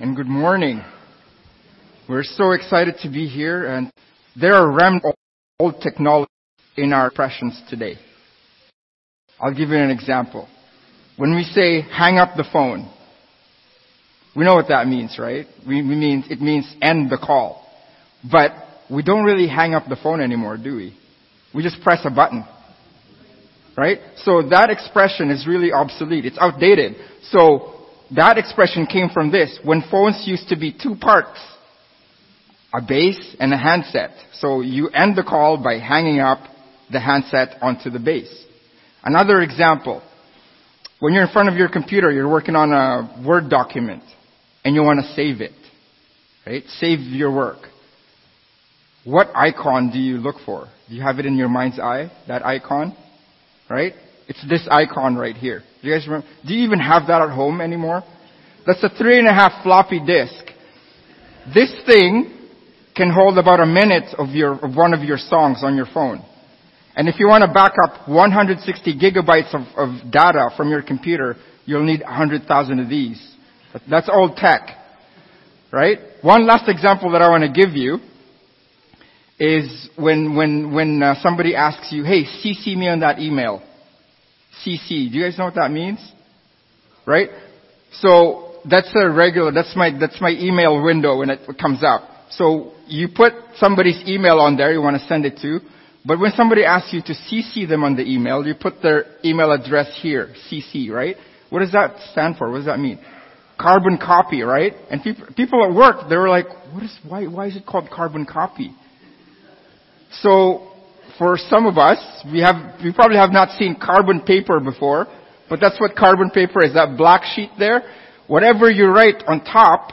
and good morning. We're so excited to be here and there are remnants of old technology in our impressions today. I'll give you an example. When we say hang up the phone, we know what that means, right? We, we mean, it means end the call. But we don't really hang up the phone anymore, do we? We just press a button. Right? So that expression is really obsolete. It's outdated. So that expression came from this. When phones used to be two parts, a base and a handset. So you end the call by hanging up the handset onto the base. Another example. When you're in front of your computer, you're working on a Word document and you want to save it. Right? Save your work. What icon do you look for? Do you have it in your mind's eye? That icon? Right? It's this icon right here. Do you guys remember? Do you even have that at home anymore? That's a three and a half floppy disk. This thing can hold about a minute of your, of one of your songs on your phone. And if you want to back up 160 gigabytes of, of data from your computer, you'll need 100,000 of these. That's old tech. Right? One last example that I want to give you is when, when, when uh, somebody asks you, hey, CC me on that email. CC. Do you guys know what that means? Right? So that's a regular, that's my, that's my email window when it comes up. So you put somebody's email on there you want to send it to, but when somebody asks you to CC them on the email, you put their email address here, CC, right? What does that stand for? What does that mean? Carbon copy, right? And people, people at work, they were like, what is, why, why is it called carbon copy? So for some of us, we have, we probably have not seen carbon paper before, but that's what carbon paper is, that black sheet there. Whatever you write on top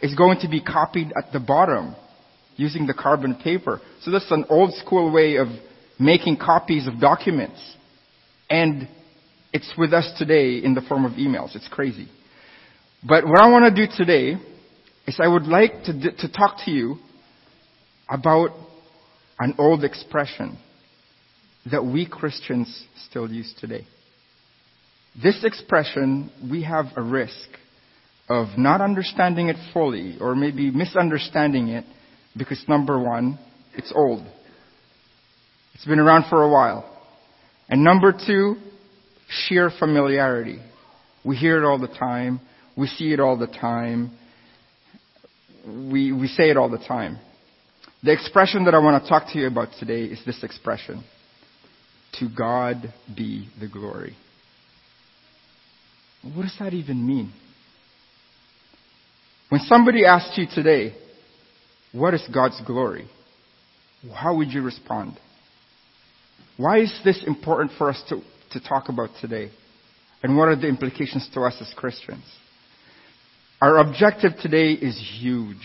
is going to be copied at the bottom using the carbon paper. So that's an old school way of making copies of documents. And it's with us today in the form of emails. It's crazy. But what I want to do today is I would like to, to talk to you about an old expression that we Christians still use today. This expression, we have a risk of not understanding it fully or maybe misunderstanding it because number one, it's old. It's been around for a while. And number two, sheer familiarity. We hear it all the time. We see it all the time. We, we say it all the time. The expression that I want to talk to you about today is this expression. To God be the glory. What does that even mean? When somebody asks you today, what is God's glory? How would you respond? Why is this important for us to, to talk about today? And what are the implications to us as Christians? Our objective today is huge.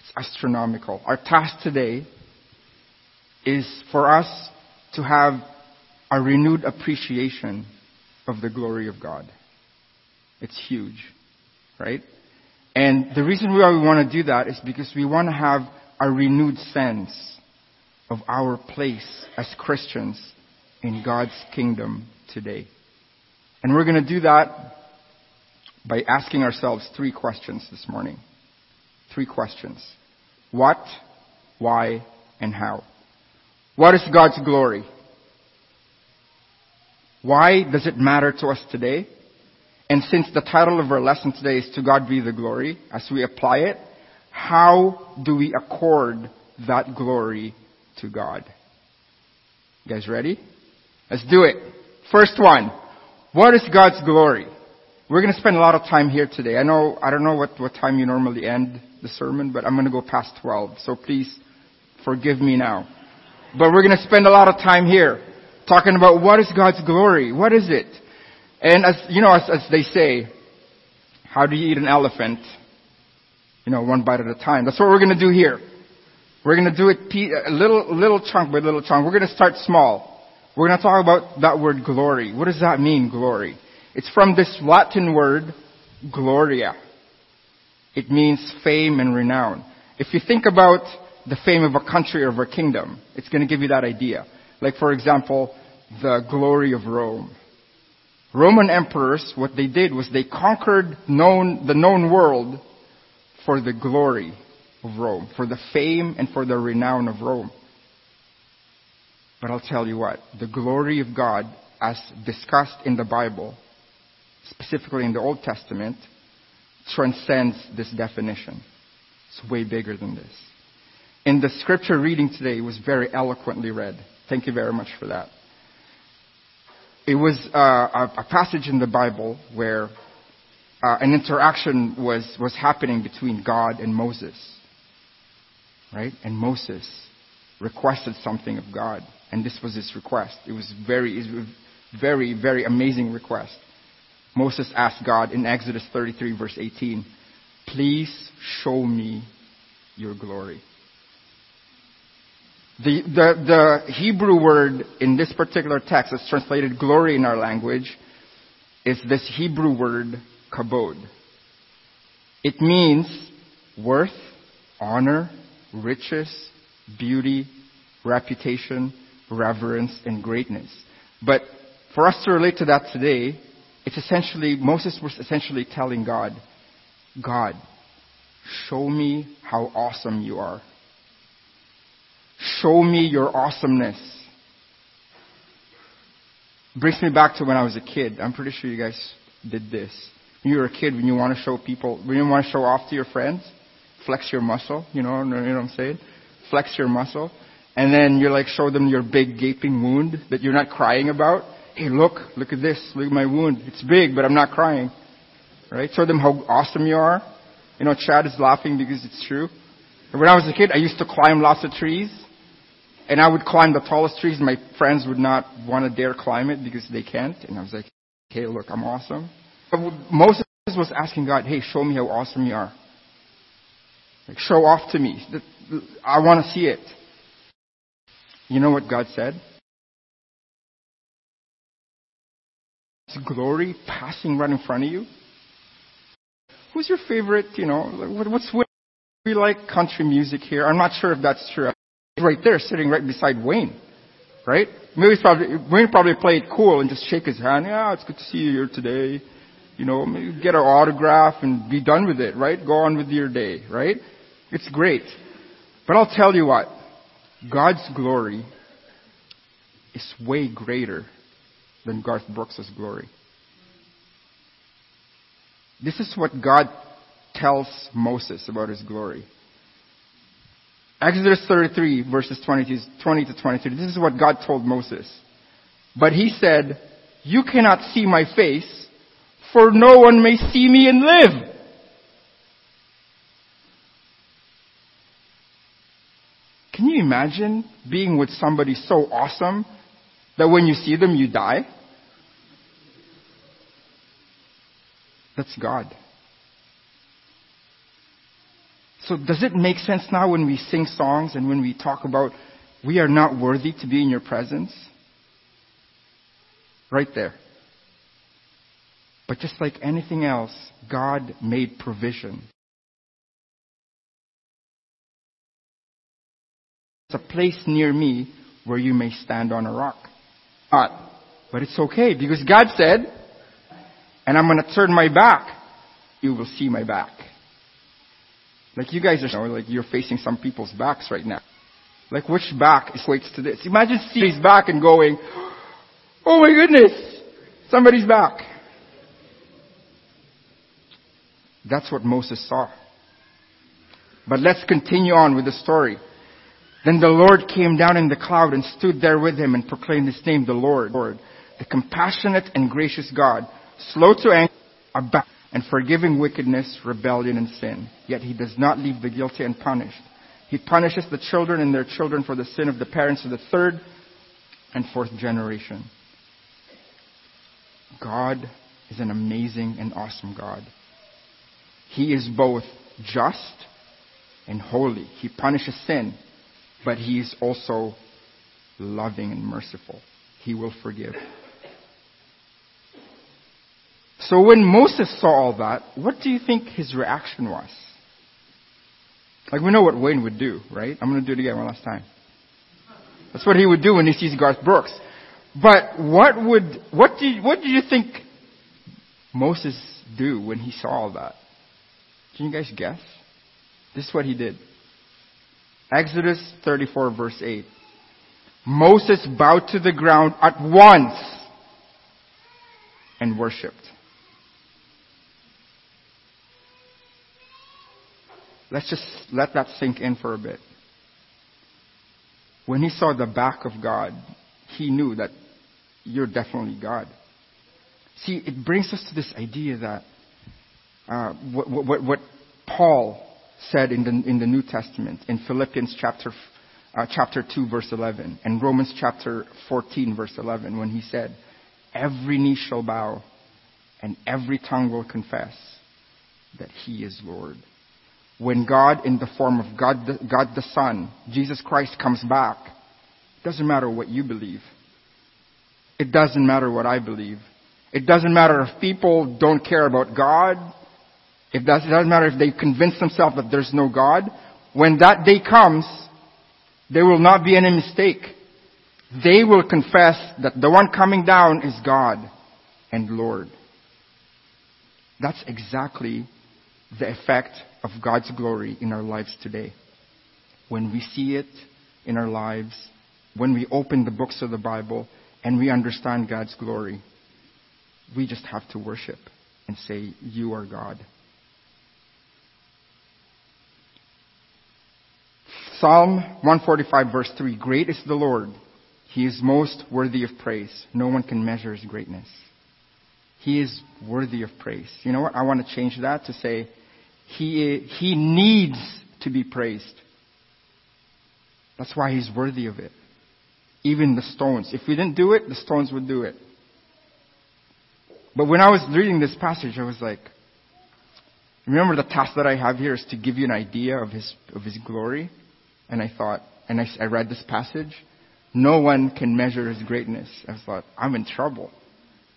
It's astronomical. Our task today is for us to have a renewed appreciation of the glory of God. It's huge, right? And the reason why we want to do that is because we want to have a renewed sense of our place as Christians in God's kingdom today. And we're going to do that by asking ourselves three questions this morning. Three questions. What, why, and how. What is God's glory? Why does it matter to us today? And since the title of our lesson today is To God Be the Glory, as we apply it, how do we accord that glory to God? You guys ready? Let's do it. First one. What is God's glory? We're going to spend a lot of time here today. I know, I don't know what, what time you normally end the sermon, but I'm going to go past 12. So please forgive me now. But we're going to spend a lot of time here talking about what is God's glory? What is it? And as, you know, as, as they say, how do you eat an elephant? You know, one bite at a time. That's what we're going to do here. We're going to do it a little, little chunk by little chunk. We're going to start small. We're going to talk about that word glory. What does that mean, glory? It's from this Latin word, gloria. It means fame and renown. If you think about the fame of a country or of a kingdom. It's going to give you that idea. Like, for example, the glory of Rome. Roman emperors, what they did was they conquered known, the known world for the glory of Rome, for the fame and for the renown of Rome. But I'll tell you what, the glory of God, as discussed in the Bible, specifically in the Old Testament, transcends this definition. It's way bigger than this. In the scripture reading today, was very eloquently read. Thank you very much for that. It was uh, a, passage in the Bible where uh, an interaction was, was happening between God and Moses. Right? And Moses requested something of God. And this was his request. It was very, very, very amazing request. Moses asked God in Exodus 33 verse 18, please show me your glory. The, the, the Hebrew word in this particular text that's translated glory in our language is this Hebrew word kabod. It means worth, honor, riches, beauty, reputation, reverence, and greatness. But for us to relate to that today, it's essentially, Moses was essentially telling God, God, show me how awesome you are. Show me your awesomeness. Brings me back to when I was a kid. I'm pretty sure you guys did this. When you were a kid, when you want to show people, when you want to show off to your friends, flex your muscle, you know, you know what I'm saying? Flex your muscle. And then you like show them your big gaping wound that you're not crying about. Hey, look, look at this. Look at my wound. It's big, but I'm not crying. Right? Show them how awesome you are. You know, Chad is laughing because it's true. When I was a kid, I used to climb lots of trees. And I would climb the tallest trees, and my friends would not want to dare climb it because they can't. And I was like, hey, look, I'm awesome. But Moses was asking God, hey, show me how awesome you are. Like, show off to me. I want to see it. You know what God said? It's glory passing right in front of you. Who's your favorite, you know, what's what we like country music here? I'm not sure if that's true right there, sitting right beside Wayne, right? Maybe probably, Wayne probably played cool and just shake his hand. Yeah, it's good to see you here today. You know, maybe get an autograph and be done with it, right? Go on with your day, right? It's great. But I'll tell you what, God's glory is way greater than Garth Brooks' glory. This is what God tells Moses about his glory. Exodus 33 verses 20 to 23. This is what God told Moses. But he said, you cannot see my face, for no one may see me and live. Can you imagine being with somebody so awesome that when you see them you die? That's God. So does it make sense now when we sing songs and when we talk about we are not worthy to be in your presence? Right there. But just like anything else, God made provision. It's a place near me where you may stand on a rock. Not. But it's okay because God said, and I'm going to turn my back. You will see my back. Like you guys are, you know, like you're facing some people's backs right now. Like which back equates to this? Imagine seeing his back and going, oh my goodness, somebody's back. That's what Moses saw. But let's continue on with the story. Then the Lord came down in the cloud and stood there with him and proclaimed his name, the Lord, the compassionate and gracious God, slow to anger, and forgiving wickedness, rebellion, and sin. Yet he does not leave the guilty unpunished. He punishes the children and their children for the sin of the parents of the third and fourth generation. God is an amazing and awesome God. He is both just and holy. He punishes sin, but he is also loving and merciful. He will forgive. So when Moses saw all that, what do you think his reaction was? Like we know what Wayne would do, right? I'm going to do it again one last time. That's what he would do when he sees Garth Brooks. But what would what do you, what do you think Moses do when he saw all that? Can you guys guess? This is what he did. Exodus 34 verse 8. Moses bowed to the ground at once and worshipped. Let's just let that sink in for a bit. When he saw the back of God, he knew that you're definitely God. See, it brings us to this idea that uh, what, what, what, Paul said in the, in the New Testament, in Philippians chapter, uh, chapter 2, verse 11, and Romans chapter 14, verse 11, when he said, Every knee shall bow, and every tongue will confess that he is Lord when God, in the form of God the, God the Son, Jesus Christ comes back, it doesn't matter what you believe. It doesn't matter what I believe. It doesn't matter if people don't care about God. It doesn't, it doesn't matter if they convince themselves that there's no God. When that day comes, there will not be any mistake. They will confess that the one coming down is God and Lord. That's exactly the effect of God's glory in our lives today. When we see it in our lives, when we open the books of the Bible and we understand God's glory, we just have to worship and say, You are God. Psalm 145 verse 3, Great is the Lord. He is most worthy of praise. No one can measure his greatness. He is worthy of praise. You know what? I want to change that to say, he, eh, he needs to be praised. That's why he's worthy of it. Even the stones. If we didn't do it, the stones would do it. But when I was reading this passage, I was like, remember the task that I have here is to give you an idea of his, of his glory? And I thought, and I, I read this passage, no one can measure his greatness. I thought, I'm in trouble.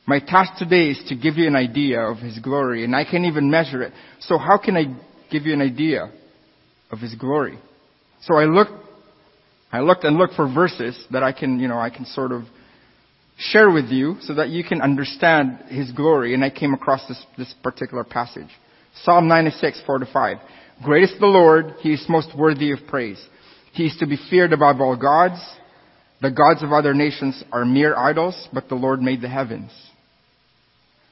My task today is to give you an idea of His glory, and I can't even measure it. So how can I give you an idea of His glory? So I looked, I looked and looked for verses that I can, you know, I can sort of share with you so that you can understand His glory, and I came across this, this particular passage. Psalm 96, 4 to 5. Great is the Lord, He is most worthy of praise. He is to be feared above all gods. The gods of other nations are mere idols, but the Lord made the heavens.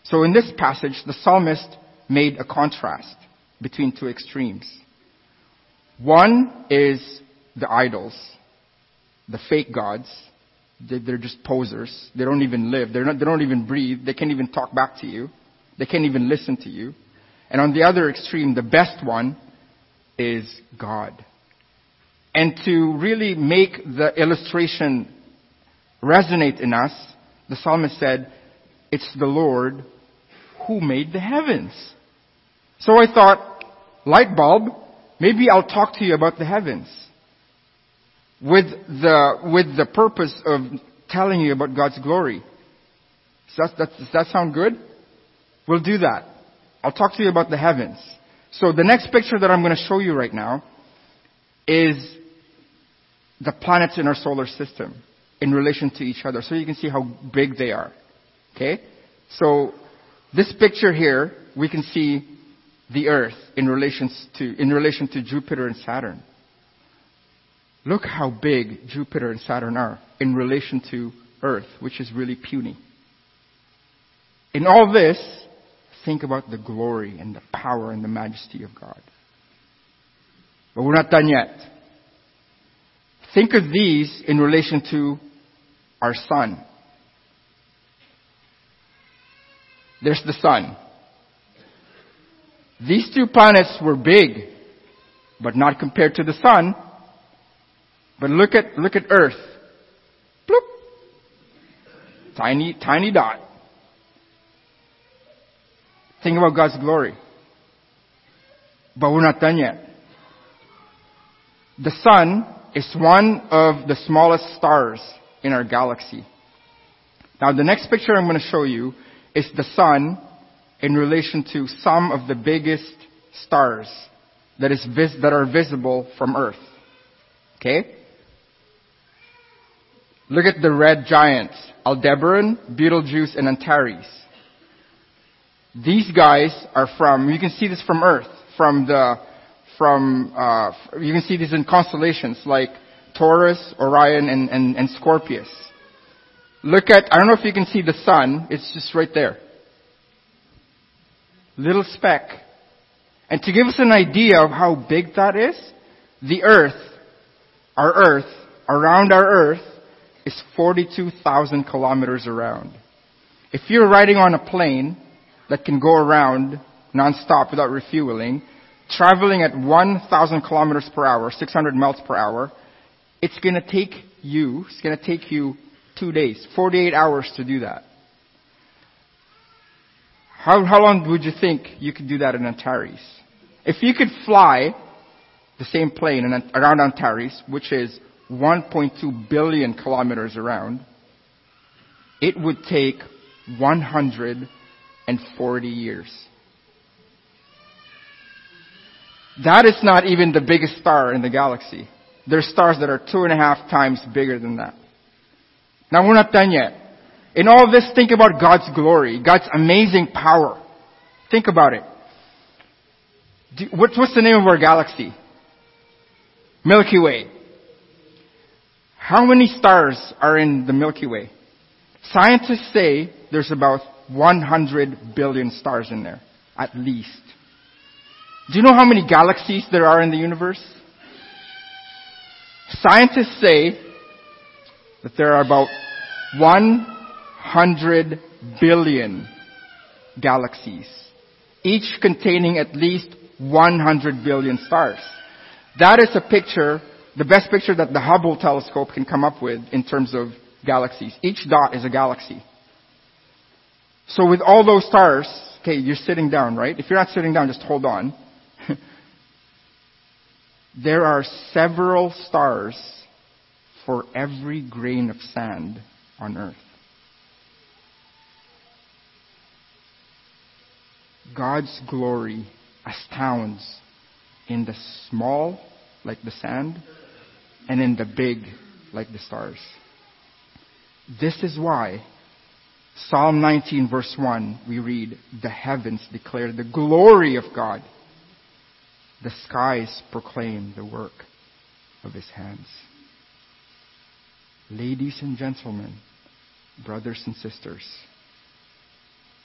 So in this passage, the psalmist made a contrast between two extremes. One is the idols, the fake gods. They're just posers. They don't even live. Not, they don't even breathe. They can't even talk back to you. They can't even listen to you. And on the other extreme, the best one is God. And to really make the illustration resonate in us, the psalmist said, it's the Lord who made the heavens. So I thought, light bulb, maybe I'll talk to you about the heavens. With the, with the purpose of telling you about God's glory. Does that, does that sound good? We'll do that. I'll talk to you about the heavens. So the next picture that I'm going to show you right now is the planets in our solar system in relation to each other. So you can see how big they are. Okay? So this picture here, we can see the Earth in relation to, in relation to Jupiter and Saturn. Look how big Jupiter and Saturn are in relation to Earth, which is really puny. In all this, think about the glory and the power and the majesty of God. But we're not done yet. Think of these in relation to our sun. There's the sun. These two planets were big, but not compared to the sun. But look at, look at Earth. Bloop. Tiny, tiny dot. Think about God's glory. But we're not done yet. The sun is one of the smallest stars in our galaxy. Now the next picture I'm going to show you is the sun in relation to some of the biggest stars that, is vis- that are visible from Earth. Okay? Look at the red giants, Aldebaran, Betelgeuse, and Antares. These guys are from, you can see this from Earth, from the from, uh, you can see these in constellations like Taurus, Orion, and, and, and Scorpius. Look at, I don't know if you can see the sun, it's just right there. Little speck. And to give us an idea of how big that is, the earth, our earth, around our earth, is 42,000 kilometers around. If you're riding on a plane that can go around nonstop without refueling, traveling at 1,000 kilometers per hour, 600 miles per hour, it's gonna take you, it's gonna take you two days, 48 hours to do that. How, how long would you think you could do that in Antares? If you could fly the same plane in, around Antares, which is 1.2 billion kilometers around, it would take 140 years. That is not even the biggest star in the galaxy. There's stars that are two and a half times bigger than that. Now we're not done yet. In all this, think about God's glory, God's amazing power. Think about it. what's the name of our galaxy? Milky Way. How many stars are in the Milky Way? Scientists say there's about 100 billion stars in there, at least. Do you know how many galaxies there are in the universe? Scientists say that there are about 100 billion galaxies, each containing at least 100 billion stars. That is a picture the best picture that the Hubble telescope can come up with in terms of galaxies. Each dot is a galaxy. So with all those stars, okay, you're sitting down, right? If you're not sitting down, just hold on. there are several stars for every grain of sand on earth. God's glory astounds in the small, like the sand, and in the big like the stars. This is why Psalm 19 verse 1 we read, the heavens declare the glory of God. The skies proclaim the work of his hands. Ladies and gentlemen, brothers and sisters,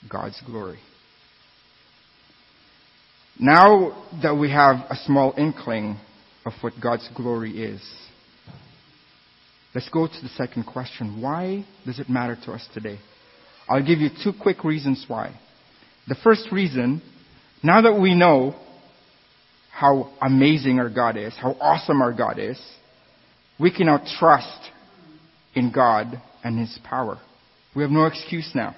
God's glory. Now that we have a small inkling of what God's glory is, Let's go to the second question. Why does it matter to us today? I'll give you two quick reasons why. The first reason, now that we know how amazing our God is, how awesome our God is, we can now trust in God and His power. We have no excuse now.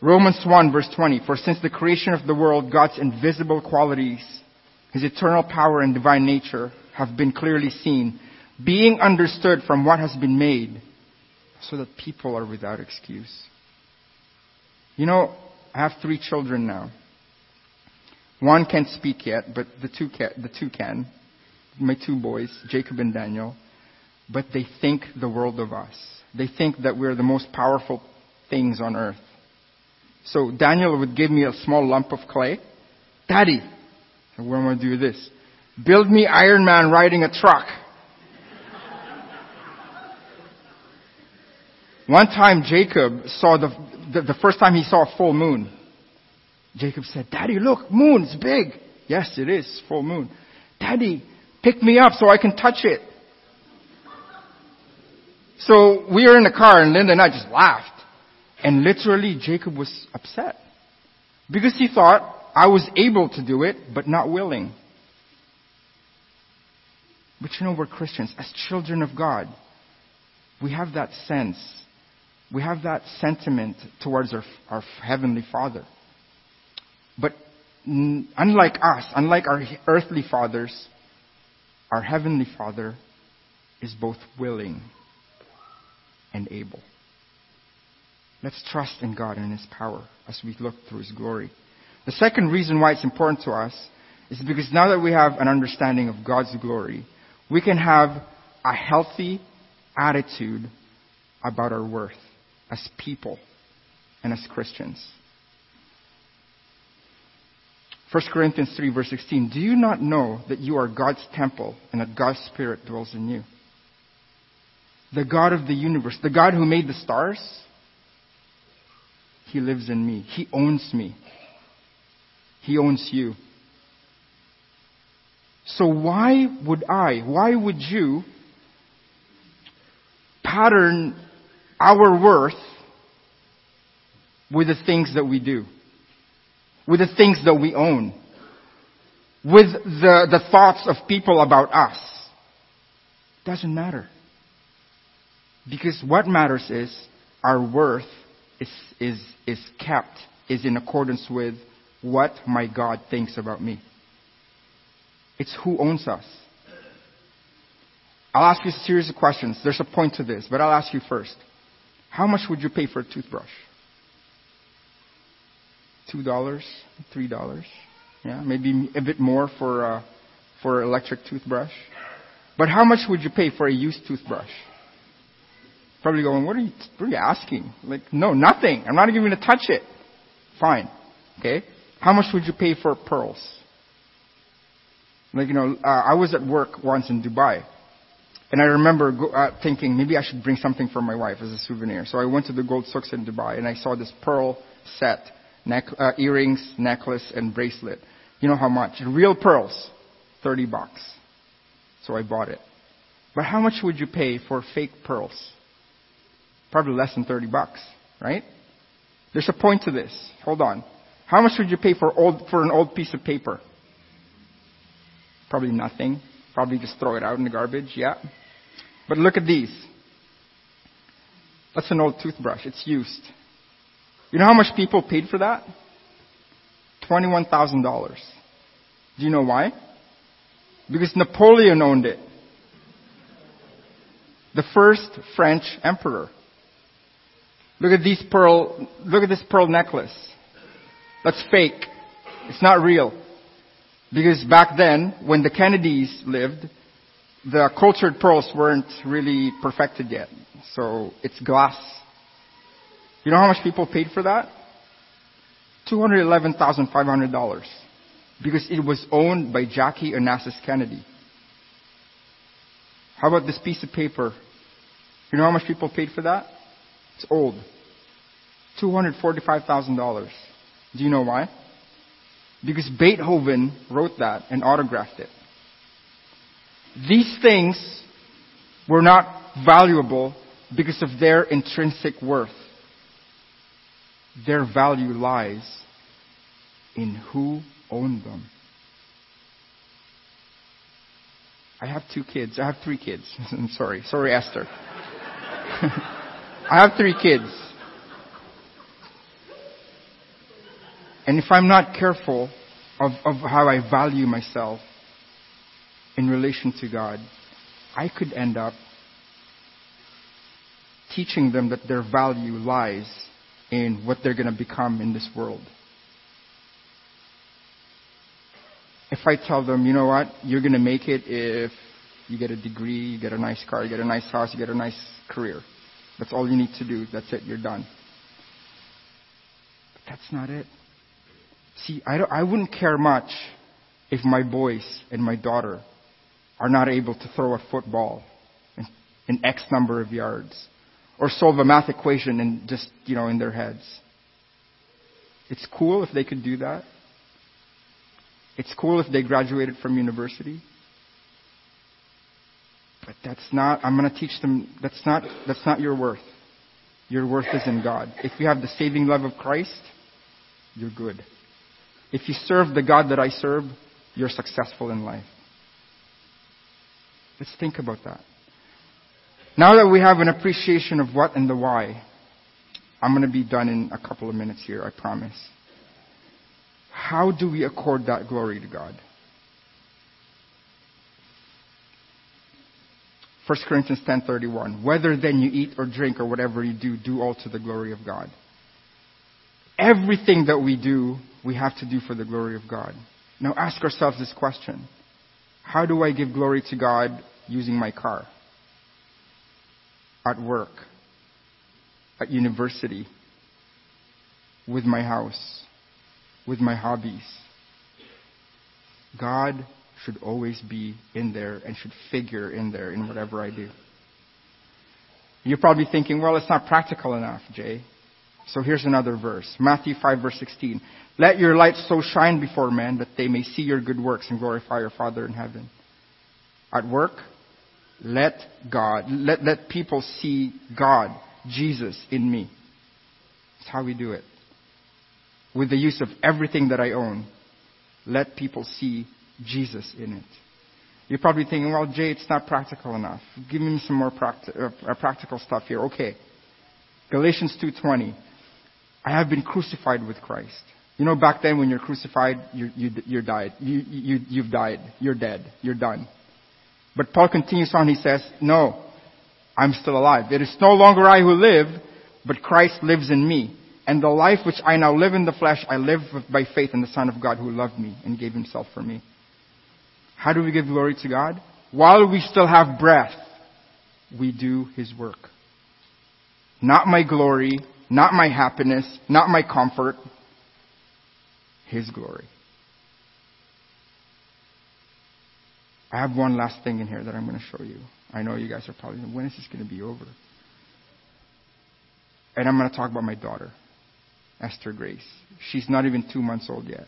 Romans 1 verse 20, for since the creation of the world, God's invisible qualities, His eternal power and divine nature have been clearly seen, being understood from what has been made so that people are without excuse. You know, I have three children now. One can't speak yet, but the two can, the two can. My two boys, Jacob and Daniel. But they think the world of us. They think that we're the most powerful things on earth. So Daniel would give me a small lump of clay. Daddy, am I going to do this? Build me Iron Man riding a truck. One time Jacob saw the, the, the, first time he saw a full moon. Jacob said, Daddy, look, moon's big. Yes, it is, full moon. Daddy, pick me up so I can touch it. So we were in the car and Linda and I just laughed. And literally Jacob was upset. Because he thought I was able to do it, but not willing. But you know, we're Christians. As children of God, we have that sense we have that sentiment towards our, our Heavenly Father. But unlike us, unlike our earthly fathers, our Heavenly Father is both willing and able. Let's trust in God and His power as we look through His glory. The second reason why it's important to us is because now that we have an understanding of God's glory, we can have a healthy attitude about our worth as people and as Christians. 1 Corinthians 3 verse 16. Do you not know that you are God's temple and that God's Spirit dwells in you? The God of the universe, the God who made the stars, He lives in me. He owns me. He owns you. So why would I, why would you pattern our worth with the things that we do? With the things that we own? With the, the thoughts of people about us? Doesn't matter. Because what matters is our worth is, is, is kept, is in accordance with what my God thinks about me. It's who owns us. I'll ask you a series of questions. There's a point to this, but I'll ask you first. How much would you pay for a toothbrush? Two dollars, three dollars, yeah, maybe a bit more for uh, for an electric toothbrush. But how much would you pay for a used toothbrush? Probably going, what are you, what are you asking? Like, no, nothing. I'm not even going to touch it. Fine, okay. How much would you pay for pearls? Like, you know, uh, I was at work once in Dubai. And I remember go, uh, thinking maybe I should bring something for my wife as a souvenir. So I went to the gold souks in Dubai and I saw this pearl set, neck, uh, earrings, necklace, and bracelet. You know how much? Real pearls, 30 bucks. So I bought it. But how much would you pay for fake pearls? Probably less than 30 bucks, right? There's a point to this. Hold on. How much would you pay for old, for an old piece of paper? Probably nothing. Probably just throw it out in the garbage, yeah. But look at these. That's an old toothbrush. It's used. You know how much people paid for that? $21,000. Do you know why? Because Napoleon owned it. The first French emperor. Look at these pearl, look at this pearl necklace. That's fake. It's not real. Because back then, when the Kennedys lived, the cultured pearls weren't really perfected yet. So it's glass. You know how much people paid for that? $211,500. Because it was owned by Jackie Onassis Kennedy. How about this piece of paper? You know how much people paid for that? It's old. $245,000. Do you know why? Because Beethoven wrote that and autographed it. These things were not valuable because of their intrinsic worth. Their value lies in who owned them. I have two kids. I have three kids. I'm sorry. Sorry, Esther. I have three kids. And if I'm not careful of, of how I value myself in relation to God, I could end up teaching them that their value lies in what they're going to become in this world. If I tell them, you know what, you're going to make it if you get a degree, you get a nice car, you get a nice house, you get a nice career. That's all you need to do. That's it. You're done. But that's not it. See, I, don't. I wouldn't care much if my boys and my daughter are not able to throw a football in, in X number of yards or solve a math equation in just, you know, in their heads. It's cool if they could do that. It's cool if they graduated from university. But that's not, I'm going to teach them, that's not, that's not your worth. Your worth is in God. If you have the saving love of Christ, you're good. If you serve the God that I serve, you're successful in life. Let's think about that. Now that we have an appreciation of what and the why, I'm going to be done in a couple of minutes here, I promise. How do we accord that glory to God? 1 Corinthians 10:31 Whether then you eat or drink or whatever you do do all to the glory of God. Everything that we do we have to do for the glory of God. Now ask ourselves this question. How do I give glory to God using my car? At work? At university? With my house? With my hobbies? God should always be in there and should figure in there in whatever I do. You're probably thinking, well, it's not practical enough, Jay. So here's another verse. Matthew 5 verse 16. Let your light so shine before men that they may see your good works and glorify your Father in heaven. At work, let God, let, let people see God, Jesus in me. That's how we do it. With the use of everything that I own, let people see Jesus in it. You're probably thinking, well, Jay, it's not practical enough. Give me some more practi- uh, practical stuff here. Okay. Galatians 2.20. I have been crucified with Christ. You know, back then when you're crucified, you, you, you're died. You, you, you've died. You're dead. You're done. But Paul continues on. He says, no, I'm still alive. It is no longer I who live, but Christ lives in me. And the life which I now live in the flesh, I live by faith in the Son of God who loved me and gave himself for me. How do we give glory to God? While we still have breath, we do his work. Not my glory, not my happiness, not my comfort, his glory. I have one last thing in here that I'm going to show you. I know you guys are probably, when is this going to be over? And I'm going to talk about my daughter, Esther Grace. She's not even two months old yet.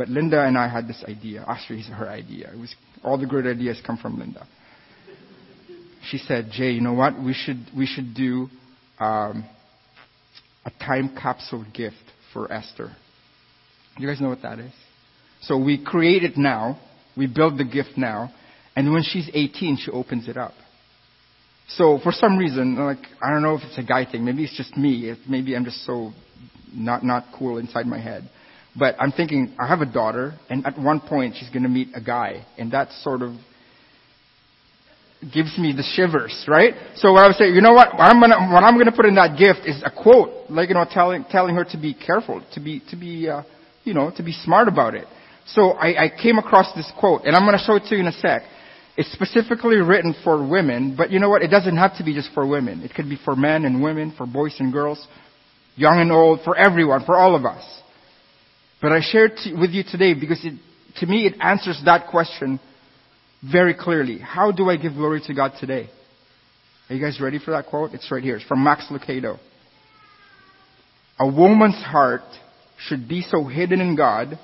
But Linda and I had this idea. Actually, it's her idea. It was all the great ideas come from Linda. She said, "Jay, you know what? We should we should do um, a time capsule gift for Esther. You guys know what that is? So we create it now. We build the gift now, and when she's 18, she opens it up. So for some reason, like I don't know if it's a guy thing. Maybe it's just me. Maybe I'm just so not not cool inside my head. But I'm thinking, I have a daughter, and at one point she's going to meet a guy, and that sort of gives me the shivers, right? So what I would say, you know what? I'm gonna what I'm gonna put in that gift is a quote, like you know, telling telling her to be careful, to be to be uh, you know, to be smart about it. So I, I came across this quote, and I'm gonna show it to you in a sec. It's specifically written for women, but you know what? It doesn't have to be just for women. It could be for men and women, for boys and girls, young and old, for everyone, for all of us. But I share it with you today because it, to me it answers that question very clearly. How do I give glory to God today? Are you guys ready for that quote? It's right here. It's from Max Lucado. A woman's heart should be so hidden in God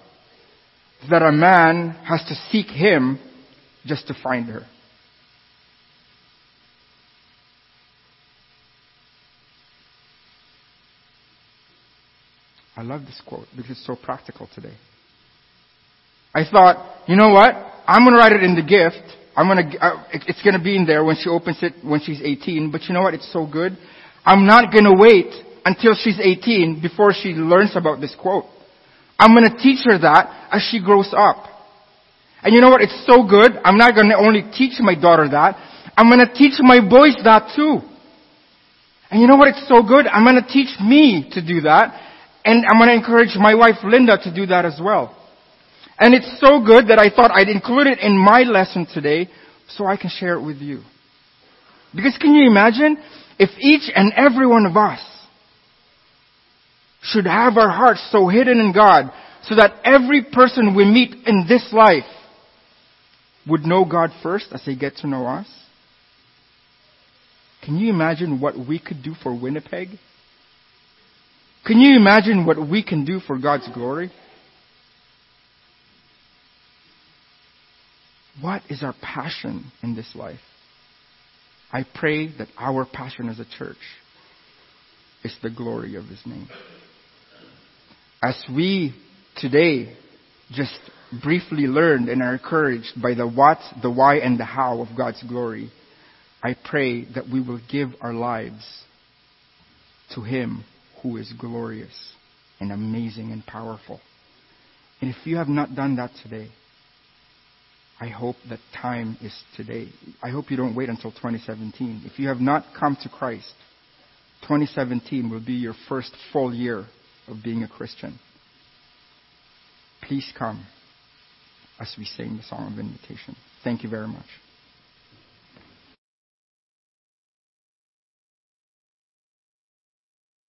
that a man has to seek him just to find her. I love this quote because it's so practical today. I thought, you know what? I'm going to write it in the gift. I'm going to, uh, it's going to be in there when she opens it when she's 18. But you know what? It's so good. I'm not going to wait until she's 18 before she learns about this quote. I'm going to teach her that as she grows up. And you know what? It's so good. I'm not going to only teach my daughter that. I'm going to teach my boys that too. And you know what? It's so good. I'm going to teach me to do that. And I'm going to encourage my wife Linda to do that as well. And it's so good that I thought I'd include it in my lesson today so I can share it with you. Because can you imagine if each and every one of us should have our hearts so hidden in God so that every person we meet in this life would know God first as they get to know us? Can you imagine what we could do for Winnipeg? Can you imagine what we can do for God's glory? What is our passion in this life? I pray that our passion as a church is the glory of His name. As we today just briefly learned and are encouraged by the what, the why, and the how of God's glory, I pray that we will give our lives to Him who is glorious and amazing and powerful. And if you have not done that today, I hope that time is today. I hope you don't wait until 2017. If you have not come to Christ, 2017 will be your first full year of being a Christian. Please come as we sing the song of invitation. Thank you very much.